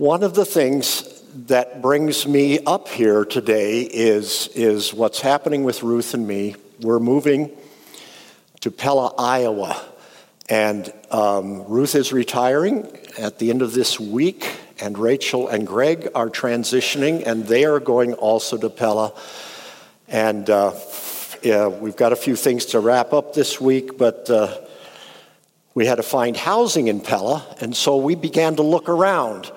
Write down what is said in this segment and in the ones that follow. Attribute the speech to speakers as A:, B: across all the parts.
A: One of the things that brings me up here today is, is what's happening with Ruth and me. We're moving to Pella, Iowa. And um, Ruth is retiring at the end of this week, and Rachel and Greg are transitioning, and they are going also to Pella. And uh, yeah, we've got a few things to wrap up this week, but uh, we had to find housing in Pella, and so we began to look around.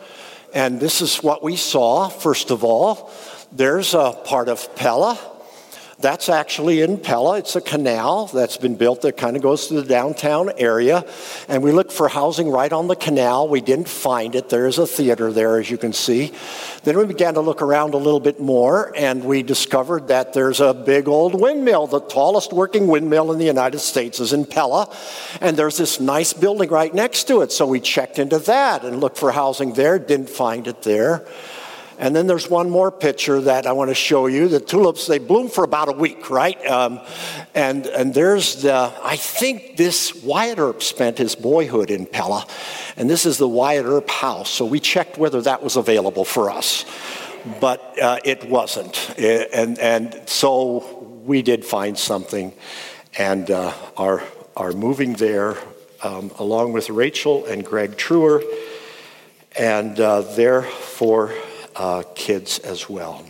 A: And this is what we saw, first of all. There's a part of Pella that's actually in Pella. It's a canal that's been built that kind of goes through the downtown area. And we looked for housing right on the canal. We didn't find it. There is a theater there, as you can see. Then we began to look around a little bit more, and we discovered that there's a big old windmill. The tallest working windmill in the United States is in Pella. And there's this nice building right next to it. So we checked into that and looked for housing there, didn't find it there. And then there's one more picture that I want to show you. The tulips, they bloom for about a week, right? Um, and, and there's the, I think this Wyatt Earp spent his boyhood in Pella. And this is the Wyatt Earp house. So we checked whether that was available for us. But uh, it wasn't. And, and so we did find something and uh, are, are moving there um, along with Rachel and Greg Truer. And uh, therefore, uh, kids as well.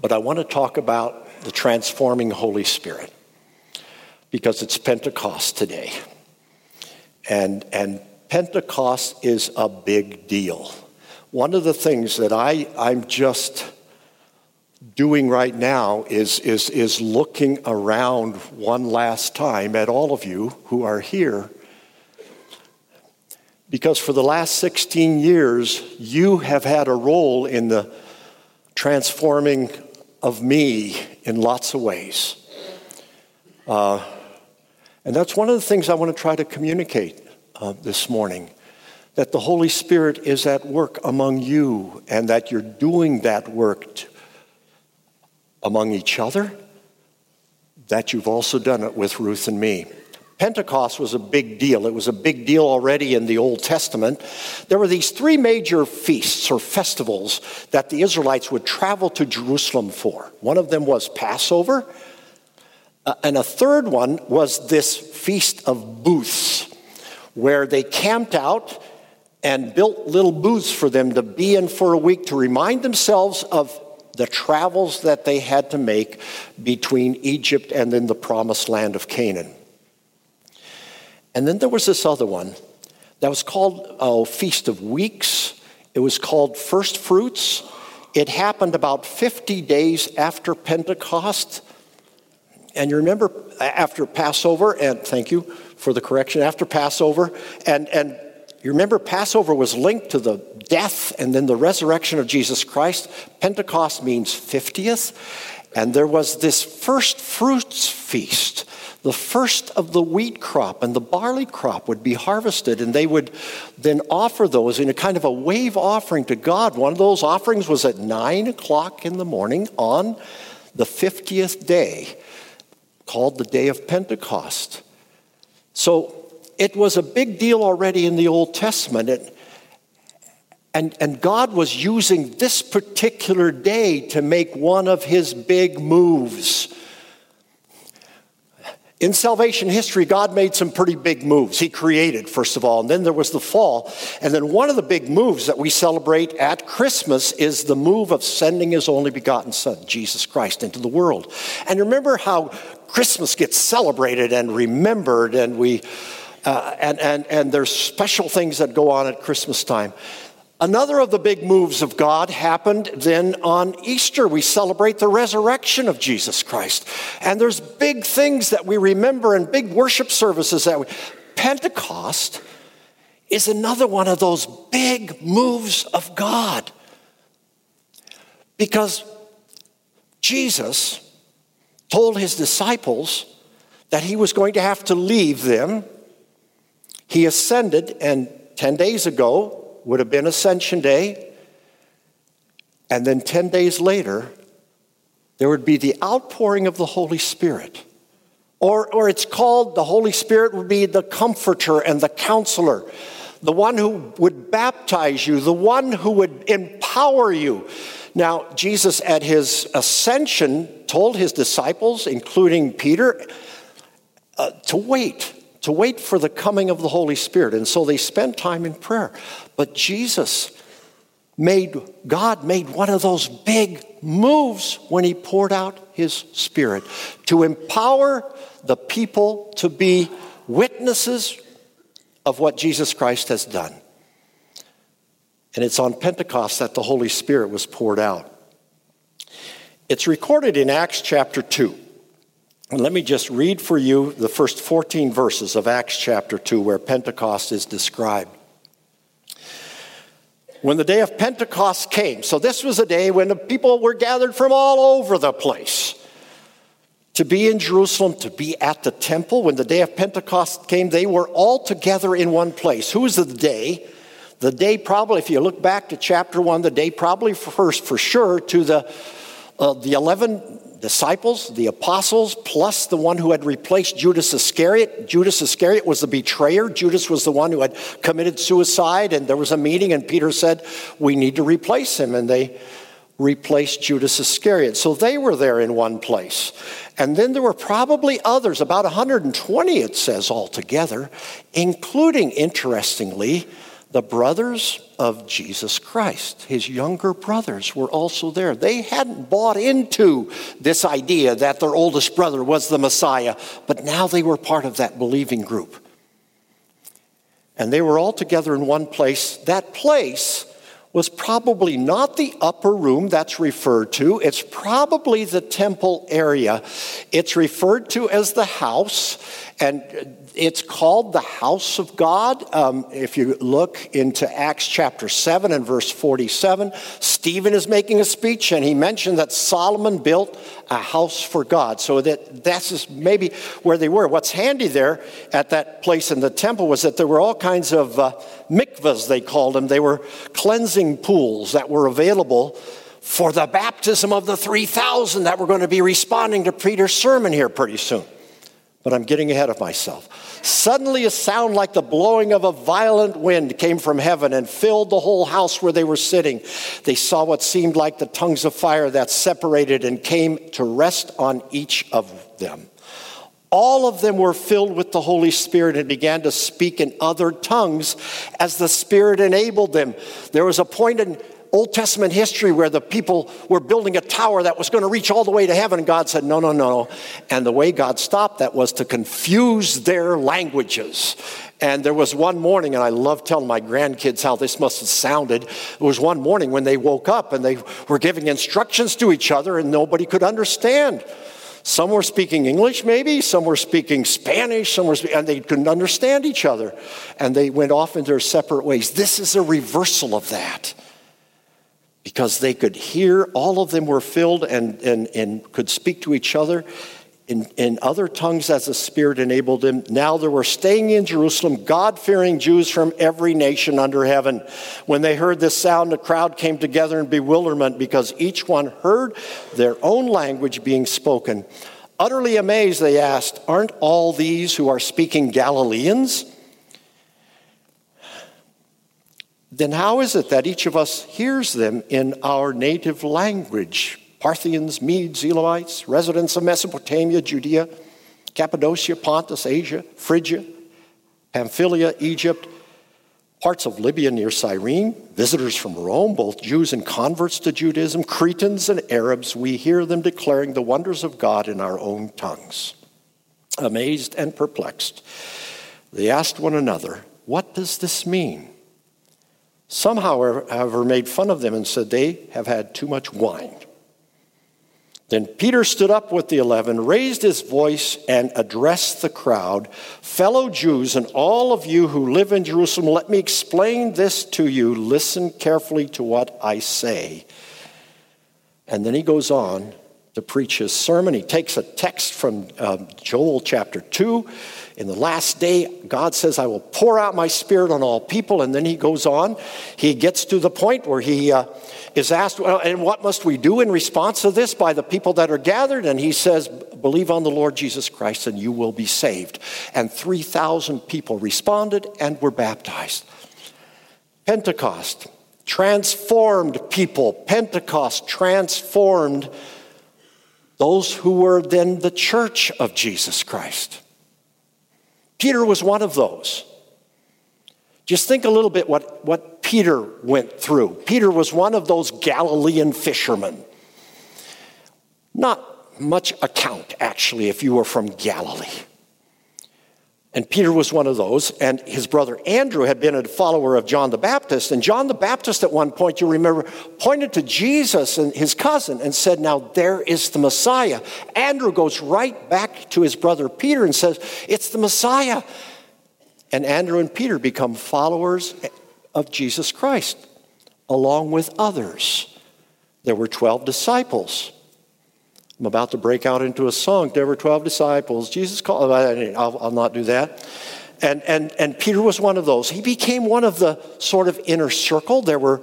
A: But I want to talk about the transforming Holy Spirit because it's Pentecost today. And, and Pentecost is a big deal. One of the things that I, I'm just doing right now is, is, is looking around one last time at all of you who are here because for the last 16 years, you have had a role in the transforming of me in lots of ways. Uh, and that's one of the things I want to try to communicate uh, this morning that the Holy Spirit is at work among you and that you're doing that work t- among each other, that you've also done it with Ruth and me. Pentecost was a big deal. It was a big deal already in the Old Testament. There were these three major feasts or festivals that the Israelites would travel to Jerusalem for. One of them was Passover, uh, and a third one was this Feast of Booths, where they camped out and built little booths for them to be in for a week to remind themselves of the travels that they had to make between Egypt and then the promised land of Canaan. And then there was this other one that was called a oh, Feast of Weeks. It was called First Fruits. It happened about 50 days after Pentecost. And you remember uh, after Passover, and thank you for the correction, after Passover, and, and you remember Passover was linked to the death and then the resurrection of Jesus Christ. Pentecost means 50th. And there was this first fruits feast the first of the wheat crop and the barley crop would be harvested, and they would then offer those in a kind of a wave offering to God. One of those offerings was at nine o'clock in the morning on the 50th day, called the day of Pentecost. So it was a big deal already in the Old Testament. It, and, and God was using this particular day to make one of his big moves. In salvation history, God made some pretty big moves. He created, first of all, and then there was the fall. And then one of the big moves that we celebrate at Christmas is the move of sending his only begotten Son, Jesus Christ, into the world. And remember how Christmas gets celebrated and remembered, and we. Uh, and, and, and there's special things that go on at Christmas time. Another of the big moves of God happened then on Easter. We celebrate the resurrection of Jesus Christ. And there's big things that we remember and big worship services that we. Pentecost is another one of those big moves of God. Because Jesus told his disciples that he was going to have to leave them. He ascended, and 10 days ago, would have been Ascension Day. And then 10 days later, there would be the outpouring of the Holy Spirit. Or, or it's called the Holy Spirit would be the comforter and the counselor. the one who would baptize you, the one who would empower you. Now, Jesus at his ascension told his disciples, including Peter, uh, to wait, to wait for the coming of the Holy Spirit. And so they spent time in prayer. But Jesus made, God made one of those big moves when he poured out his Spirit to empower the people to be witnesses of what Jesus Christ has done. And it's on Pentecost that the Holy Spirit was poured out. It's recorded in Acts chapter 2. And let me just read for you the first 14 verses of Acts chapter 2, where Pentecost is described. When the day of Pentecost came, so this was a day when the people were gathered from all over the place to be in Jerusalem, to be at the temple. When the day of Pentecost came, they were all together in one place. Who was the day? The day probably, if you look back to chapter one, the day probably first for sure to the, uh, the 11 disciples, the apostles, plus the one who had replaced Judas Iscariot. Judas Iscariot was the betrayer. Judas was the one who had committed suicide, and there was a meeting, and Peter said, We need to replace him. And they replaced Judas Iscariot. So they were there in one place. And then there were probably others, about 120, it says altogether, including, interestingly, the brothers of Jesus Christ. His younger brothers were also there. They hadn't bought into this idea that their oldest brother was the Messiah, but now they were part of that believing group. And they were all together in one place. That place was probably not the upper room that's referred to. It's probably the temple area. It's referred to as the house, and it's called the house of God. Um, if you look into Acts chapter 7 and verse 47, Stephen is making a speech and he mentioned that Solomon built a house for God. So that that's maybe where they were. What's handy there at that place in the temple was that there were all kinds of uh, mikvahs, they called them. They were cleansing pools that were available for the baptism of the 3,000 that were going to be responding to Peter's sermon here pretty soon but I'm getting ahead of myself. Suddenly, a sound like the blowing of a violent wind came from heaven and filled the whole house where they were sitting. They saw what seemed like the tongues of fire that separated and came to rest on each of them. All of them were filled with the Holy Spirit and began to speak in other tongues as the Spirit enabled them. There was a point in Old Testament history where the people were building a tower that was going to reach all the way to heaven. And God said, no, no, no. And the way God stopped that was to confuse their languages. And there was one morning, and I love telling my grandkids how this must have sounded. It was one morning when they woke up and they were giving instructions to each other, and nobody could understand. Some were speaking English, maybe. Some were speaking Spanish. Some were, and they couldn't understand each other. And they went off in their separate ways. This is a reversal of that because they could hear, all of them were filled and, and, and could speak to each other in, in other tongues as the Spirit enabled them. Now there were staying in Jerusalem God fearing Jews from every nation under heaven. When they heard this sound, the crowd came together in bewilderment because each one heard their own language being spoken. Utterly amazed, they asked, Aren't all these who are speaking Galileans? Then how is it that each of us hears them in our native language? Parthians, Medes, Elamites, residents of Mesopotamia, Judea, Cappadocia, Pontus, Asia, Phrygia, Pamphylia, Egypt, parts of Libya near Cyrene, visitors from Rome, both Jews and converts to Judaism, Cretans and Arabs, we hear them declaring the wonders of God in our own tongues. Amazed and perplexed, they asked one another, What does this mean? Some, however, made fun of them and said they have had too much wine. Then Peter stood up with the eleven, raised his voice, and addressed the crowd Fellow Jews, and all of you who live in Jerusalem, let me explain this to you. Listen carefully to what I say. And then he goes on to preach his sermon. He takes a text from um, Joel chapter 2 in the last day, God says, I will pour out my spirit on all people. And then he goes on. He gets to the point where he uh, is asked, well, and what must we do in response to this by the people that are gathered? And he says, believe on the Lord Jesus Christ and you will be saved. And 3,000 people responded and were baptized. Pentecost transformed people. Pentecost transformed those who were then the church of Jesus Christ. Peter was one of those. Just think a little bit what, what Peter went through. Peter was one of those Galilean fishermen. Not much account, actually, if you were from Galilee. And Peter was one of those, and his brother Andrew had been a follower of John the Baptist. And John the Baptist, at one point, you remember, pointed to Jesus and his cousin and said, Now there is the Messiah. Andrew goes right back to his brother Peter and says, It's the Messiah. And Andrew and Peter become followers of Jesus Christ, along with others. There were 12 disciples. I'm about to break out into a song. There were 12 disciples. Jesus called, I'll, I'll not do that. And, and, and Peter was one of those. He became one of the sort of inner circle. There were,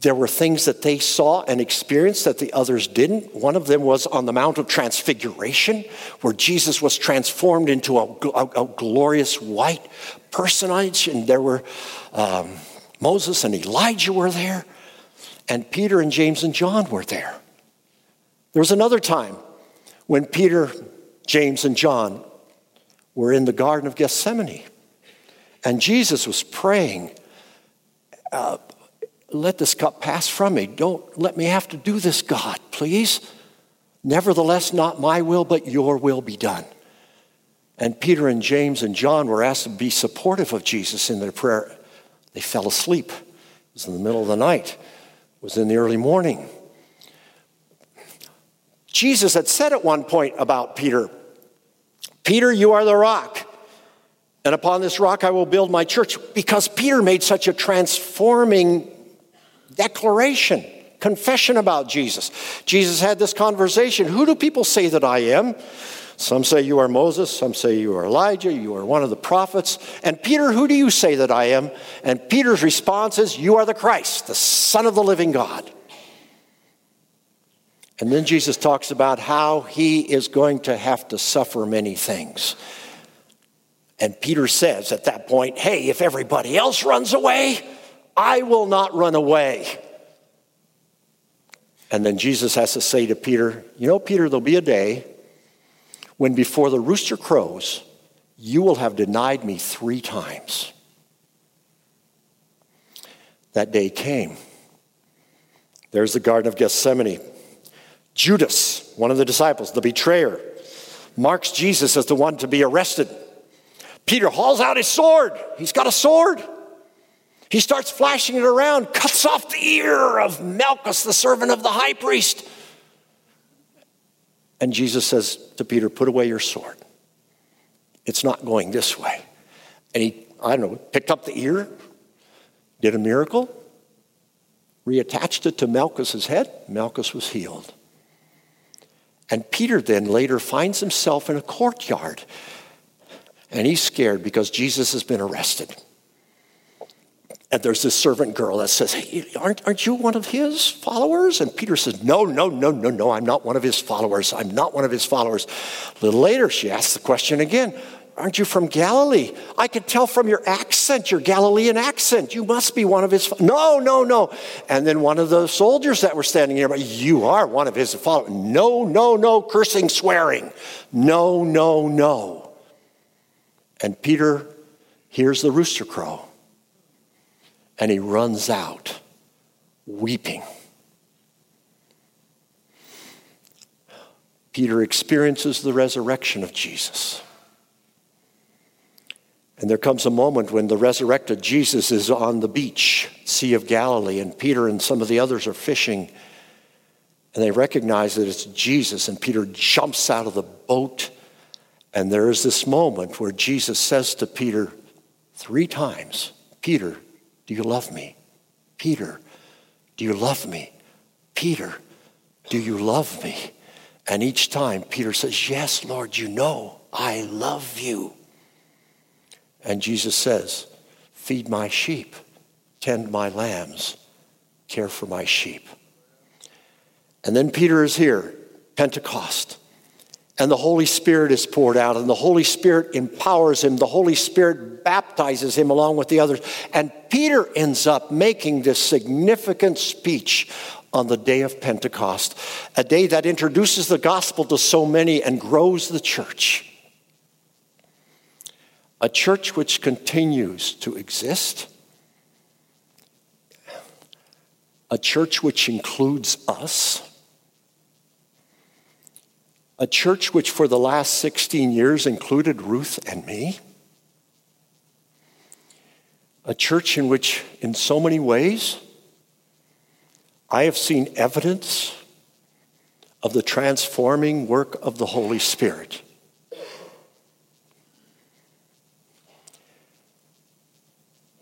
A: there were things that they saw and experienced that the others didn't. One of them was on the Mount of Transfiguration, where Jesus was transformed into a, a, a glorious white personage. And there were um, Moses and Elijah were there, and Peter and James and John were there. There was another time when Peter, James, and John were in the Garden of Gethsemane, and Jesus was praying, uh, Let this cup pass from me. Don't let me have to do this, God, please. Nevertheless, not my will, but your will be done. And Peter and James and John were asked to be supportive of Jesus in their prayer. They fell asleep. It was in the middle of the night, it was in the early morning. Jesus had said at one point about Peter, Peter, you are the rock. And upon this rock I will build my church. Because Peter made such a transforming declaration, confession about Jesus. Jesus had this conversation Who do people say that I am? Some say you are Moses, some say you are Elijah, you are one of the prophets. And Peter, who do you say that I am? And Peter's response is, You are the Christ, the Son of the living God. And then Jesus talks about how he is going to have to suffer many things. And Peter says at that point, Hey, if everybody else runs away, I will not run away. And then Jesus has to say to Peter, You know, Peter, there'll be a day when before the rooster crows, you will have denied me three times. That day came. There's the Garden of Gethsemane. Judas, one of the disciples, the betrayer, marks Jesus as the one to be arrested. Peter hauls out his sword. He's got a sword. He starts flashing it around, cuts off the ear of Malchus, the servant of the high priest. And Jesus says to Peter, Put away your sword. It's not going this way. And he, I don't know, picked up the ear, did a miracle, reattached it to Malchus's head. Malchus was healed. And Peter then later finds himself in a courtyard. And he's scared because Jesus has been arrested. And there's this servant girl that says, hey, aren't, aren't you one of his followers? And Peter says, No, no, no, no, no, I'm not one of his followers. I'm not one of his followers. A little later, she asks the question again Aren't you from Galilee? I could tell from your accent, your Galilean accent. You must be one of his. No, no, no. And then one of the soldiers that were standing nearby, you are one of his followers. No, no, no, cursing, swearing. No, no, no. And Peter hears the rooster crow and he runs out weeping. Peter experiences the resurrection of Jesus. And there comes a moment when the resurrected Jesus is on the beach, Sea of Galilee, and Peter and some of the others are fishing. And they recognize that it's Jesus, and Peter jumps out of the boat. And there is this moment where Jesus says to Peter three times, Peter, do you love me? Peter, do you love me? Peter, do you love me? And each time Peter says, Yes, Lord, you know I love you. And Jesus says, Feed my sheep, tend my lambs, care for my sheep. And then Peter is here, Pentecost. and the Holy Spirit is poured out, and the Holy Spirit empowers him. The Holy Spirit baptizes him along with the others. And Peter ends up making this significant speech on the day of Pentecost, a day that introduces the gospel to so many and grows the church. A church which continues to exist, a church which includes us, a church which for the last 16 years included Ruth and me, a church in which, in so many ways, I have seen evidence of the transforming work of the Holy Spirit.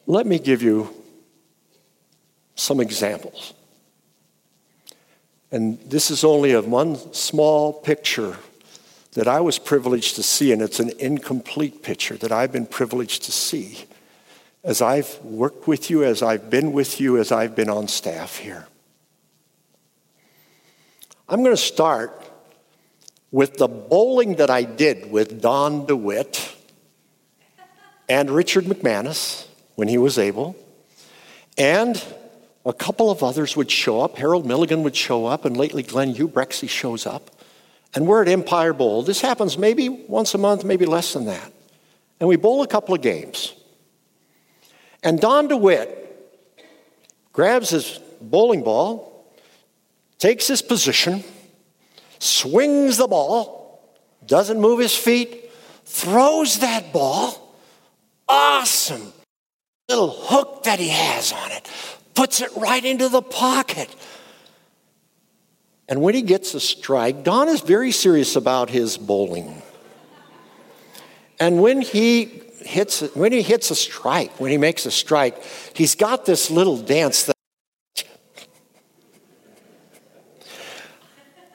A: Let me give you some examples. And this is only of one small picture that I was privileged to see, and it's an incomplete picture that I've been privileged to see as I've worked with you, as I've been with you, as I've been on staff here. I'm going to start with the bowling that I did with Don DeWitt and Richard McManus when he was able. And a couple of others would show up. Harold Milligan would show up, and lately Glenn Hubrexy shows up. And we're at Empire Bowl. This happens maybe once a month, maybe less than that. And we bowl a couple of games. And Don DeWitt grabs his bowling ball takes his position, swings the ball, doesn't move his feet, throws that ball. Awesome little hook that he has on it, puts it right into the pocket. And when he gets a strike, Don is very serious about his bowling. And when he hits when he hits a strike, when he makes a strike, he's got this little dance that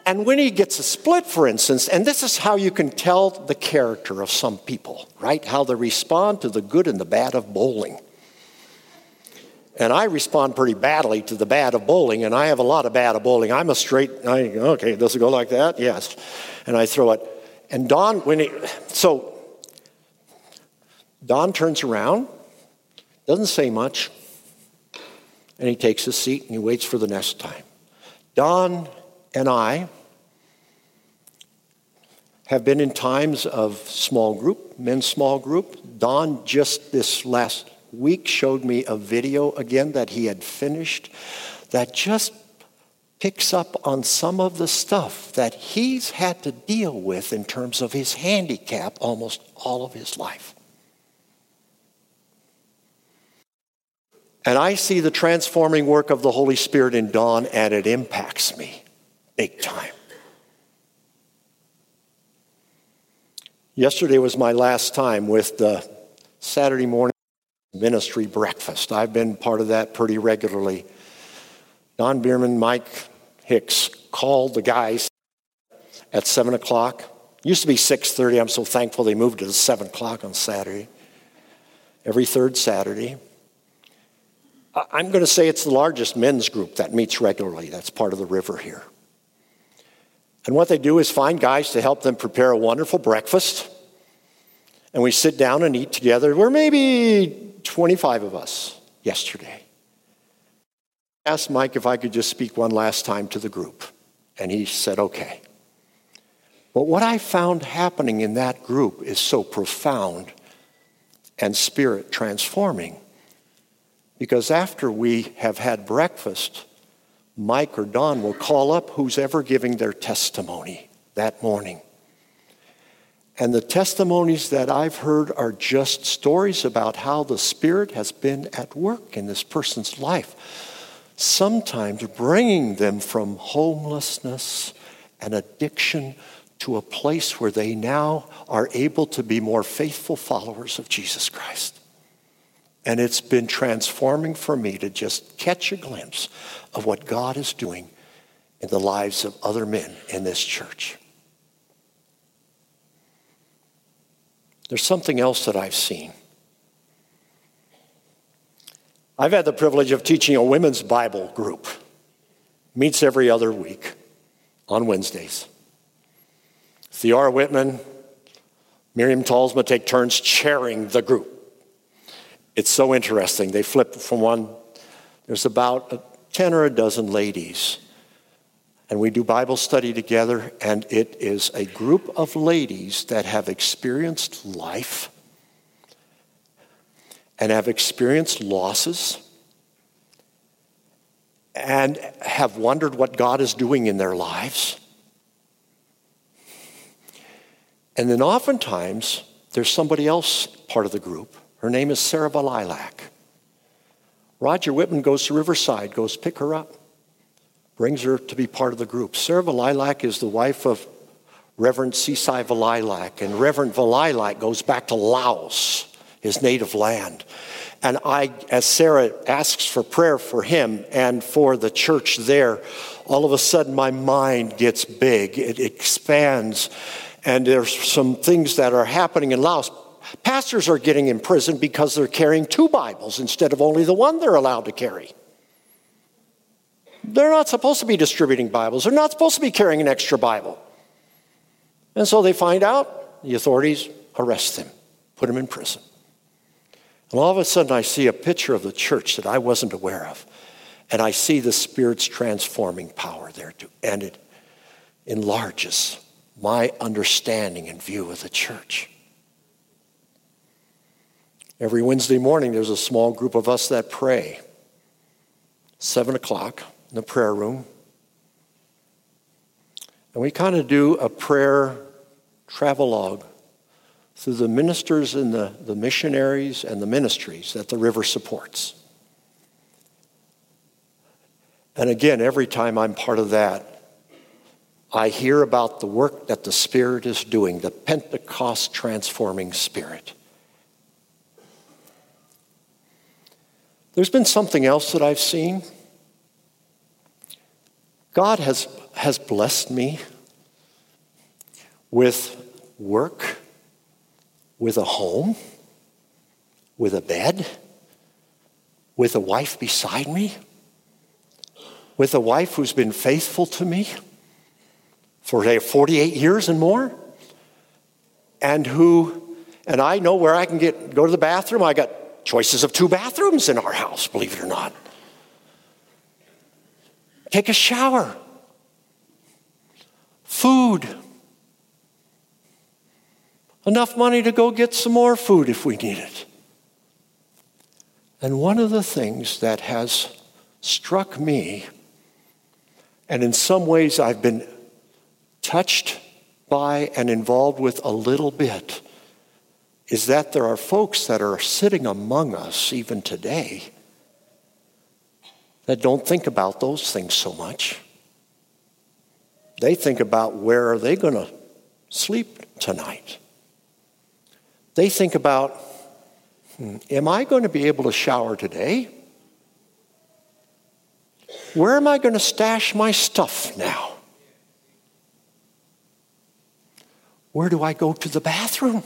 A: And when he gets a split, for instance, and this is how you can tell the character of some people, right? How they respond to the good and the bad of bowling. And I respond pretty badly to the bad of bowling, and I have a lot of bad of bowling. I'm a straight, I, okay, does it go like that? Yes. And I throw it. And Don, when he, so Don turns around, doesn't say much, and he takes his seat and he waits for the next time. Don and I have been in times of small group, men's small group. Don just this last week showed me a video again that he had finished that just picks up on some of the stuff that he's had to deal with in terms of his handicap almost all of his life. And I see the transforming work of the Holy Spirit in Don, and it impacts me big time. Yesterday was my last time with the Saturday morning ministry breakfast. I've been part of that pretty regularly. Don Bierman, Mike Hicks called the guys at seven o'clock. Used to be six thirty. I'm so thankful they moved it to seven o'clock on Saturday. Every third Saturday. I'm going to say it's the largest men's group that meets regularly. That's part of the river here. And what they do is find guys to help them prepare a wonderful breakfast. And we sit down and eat together. We're maybe 25 of us yesterday. I asked Mike if I could just speak one last time to the group. And he said, okay. But what I found happening in that group is so profound and spirit transforming. Because after we have had breakfast, Mike or Don will call up who's ever giving their testimony that morning. And the testimonies that I've heard are just stories about how the Spirit has been at work in this person's life, sometimes bringing them from homelessness and addiction to a place where they now are able to be more faithful followers of Jesus Christ. And it's been transforming for me to just catch a glimpse of what God is doing in the lives of other men in this church. There's something else that I've seen. I've had the privilege of teaching a women's Bible group. Meets every other week on Wednesdays. Theora Whitman, Miriam Talsma take turns chairing the group. It's so interesting. They flip from one, there's about a, 10 or a dozen ladies. And we do Bible study together, and it is a group of ladies that have experienced life and have experienced losses and have wondered what God is doing in their lives. And then oftentimes, there's somebody else part of the group. Her name is Sarah Valilak. Roger Whitman goes to Riverside, goes pick her up, brings her to be part of the group. Sarah Valilak is the wife of Reverend Sisai Valilak, and Reverend Valilak goes back to Laos, his native land. And I, as Sarah asks for prayer for him and for the church there, all of a sudden my mind gets big. It expands. And there's some things that are happening in Laos. Pastors are getting imprisoned because they're carrying two Bibles instead of only the one they're allowed to carry. They're not supposed to be distributing Bibles, they're not supposed to be carrying an extra Bible. And so they find out, the authorities arrest them, put them in prison. And all of a sudden, I see a picture of the church that I wasn't aware of. And I see the Spirit's transforming power there too. And it enlarges my understanding and view of the church. Every Wednesday morning, there's a small group of us that pray. Seven o'clock in the prayer room. And we kind of do a prayer travelogue through the ministers and the, the missionaries and the ministries that the river supports. And again, every time I'm part of that, I hear about the work that the Spirit is doing, the Pentecost transforming Spirit. There's been something else that I've seen. God has, has blessed me with work with a home, with a bed, with a wife beside me, with a wife who's been faithful to me for 48 years and more, and who, and I know where I can get, go to the bathroom. I got choices of two bathrooms in our house, believe it or not. Take a shower, food, enough money to go get some more food if we need it. And one of the things that has struck me, and in some ways I've been touched by and involved with a little bit, is that there are folks that are sitting among us even today that don't think about those things so much. They think about where are they going to sleep tonight. They think about, hmm, am I going to be able to shower today? Where am I going to stash my stuff now? Where do I go to the bathroom?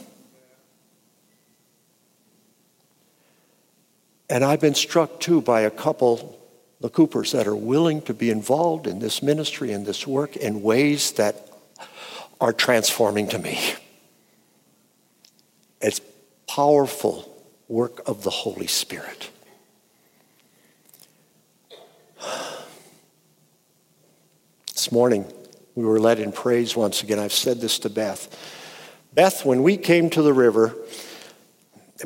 A: And I've been struck too by a couple, the Coopers, that are willing to be involved in this ministry and this work in ways that are transforming to me. It's powerful work of the Holy Spirit. This morning, we were led in praise once again. I've said this to Beth. Beth, when we came to the river,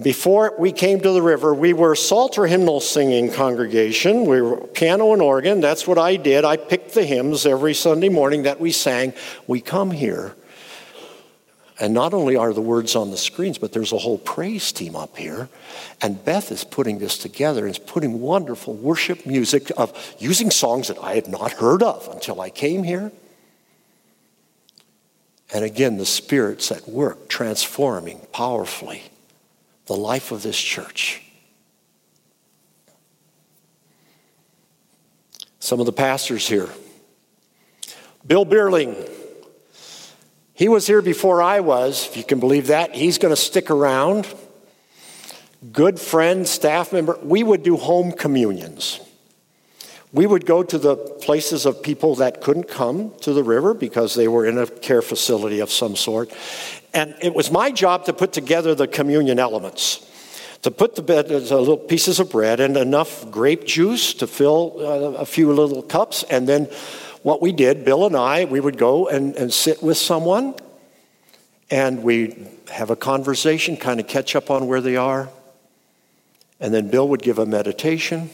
A: before we came to the river, we were Psalter hymnal singing congregation. We were piano and organ. That's what I did. I picked the hymns every Sunday morning that we sang. We come here and not only are the words on the screens, but there's a whole praise team up here. And Beth is putting this together and is putting wonderful worship music of using songs that I had not heard of until I came here. And again, the Spirit's at work, transforming powerfully the life of this church. Some of the pastors here. Bill Beerling, he was here before I was, if you can believe that. He's going to stick around. Good friend, staff member. We would do home communions. We would go to the places of people that couldn't come to the river because they were in a care facility of some sort. And it was my job to put together the communion elements to put the little pieces of bread and enough grape juice to fill uh, a few little cups. And then what we did, Bill and I, we would go and, and sit with someone and we have a conversation, kind of catch up on where they are. And then Bill would give a meditation.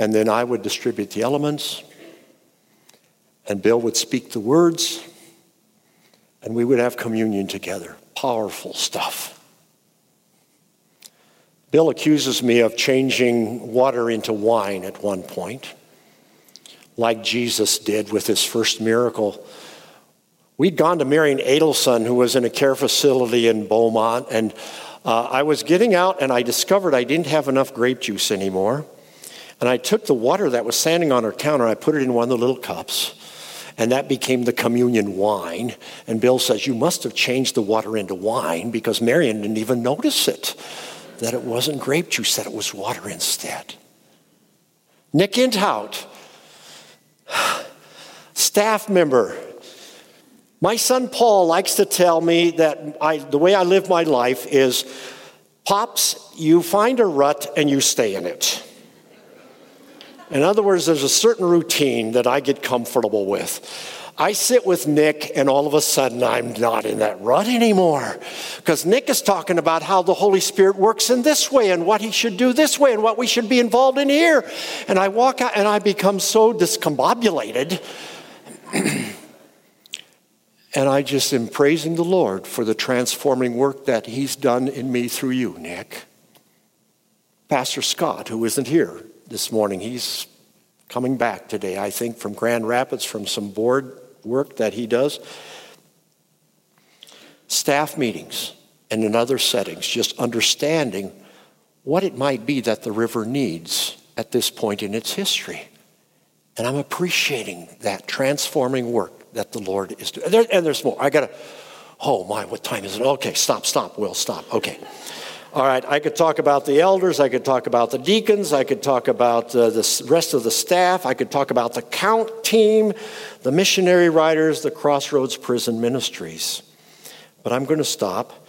A: And then I would distribute the elements. And Bill would speak the words. And we would have communion together. Powerful stuff. Bill accuses me of changing water into wine at one point, like Jesus did with his first miracle. We'd gone to Marion Adelson, who was in a care facility in Beaumont, and uh, I was getting out and I discovered I didn't have enough grape juice anymore. And I took the water that was standing on her counter, I put it in one of the little cups, and that became the communion wine. And Bill says, You must have changed the water into wine because Marion didn't even notice it that it wasn't grape juice, that it was water instead. Nick Intout, staff member. My son Paul likes to tell me that I, the way I live my life is Pops, you find a rut and you stay in it. In other words, there's a certain routine that I get comfortable with. I sit with Nick, and all of a sudden, I'm not in that rut anymore. Because Nick is talking about how the Holy Spirit works in this way, and what he should do this way, and what we should be involved in here. And I walk out, and I become so discombobulated. and I just am praising the Lord for the transforming work that he's done in me through you, Nick. Pastor Scott, who isn't here this morning, he's coming back today, I think, from Grand Rapids from some board work that he does. Staff meetings and in other settings, just understanding what it might be that the river needs at this point in its history. And I'm appreciating that transforming work that the Lord is doing. And there's more. I got to, oh my, what time is it? Okay, stop, stop, Will, stop. Okay. All right, I could talk about the elders, I could talk about the deacons, I could talk about uh, the rest of the staff, I could talk about the count team, the missionary writers, the Crossroads Prison Ministries. But I'm going to stop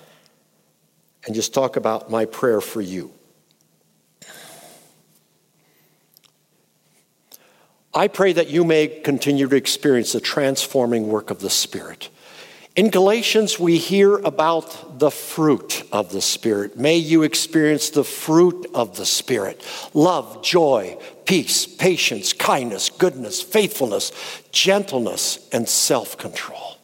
A: and just talk about my prayer for you. I pray that you may continue to experience the transforming work of the Spirit in Galatians, we hear about the fruit of the Spirit. May you experience the fruit of the Spirit love, joy, peace, patience, kindness, goodness, faithfulness, gentleness, and self control.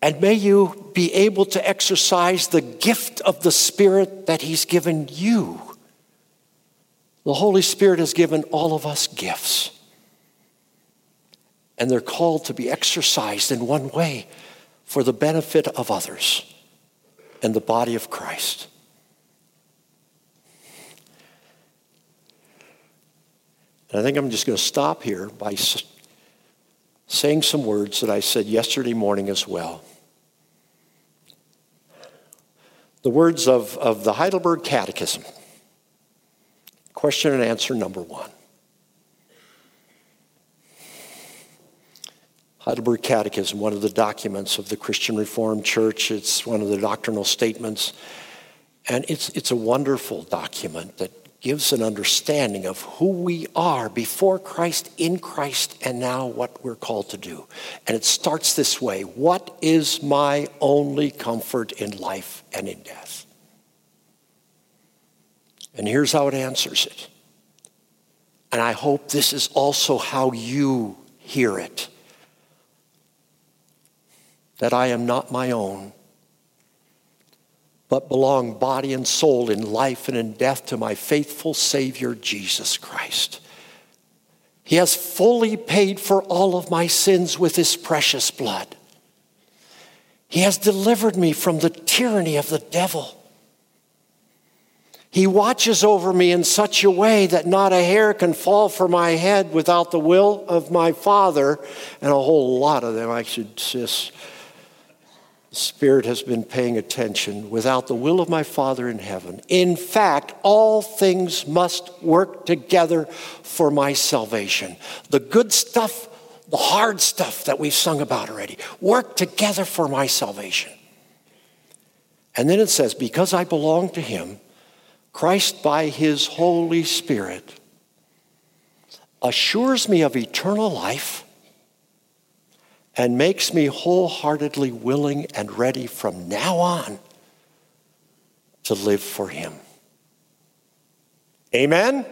A: And may you be able to exercise the gift of the Spirit that He's given you. The Holy Spirit has given all of us gifts and they're called to be exercised in one way for the benefit of others and the body of Christ. And I think I'm just going to stop here by saying some words that I said yesterday morning as well. The words of, of the Heidelberg Catechism. Question and answer number one. Heidelberg Catechism, one of the documents of the Christian Reformed Church. It's one of the doctrinal statements. And it's, it's a wonderful document that gives an understanding of who we are before Christ, in Christ, and now what we're called to do. And it starts this way What is my only comfort in life and in death? And here's how it answers it. And I hope this is also how you hear it that I am not my own, but belong body and soul in life and in death to my faithful Savior, Jesus Christ. He has fully paid for all of my sins with his precious blood. He has delivered me from the tyranny of the devil. He watches over me in such a way that not a hair can fall from my head without the will of my Father, and a whole lot of them, I should just Spirit has been paying attention without the will of my Father in heaven. In fact, all things must work together for my salvation. The good stuff, the hard stuff that we've sung about already, work together for my salvation. And then it says, Because I belong to Him, Christ by His Holy Spirit assures me of eternal life and makes me wholeheartedly willing and ready from now on to live for Him. Amen?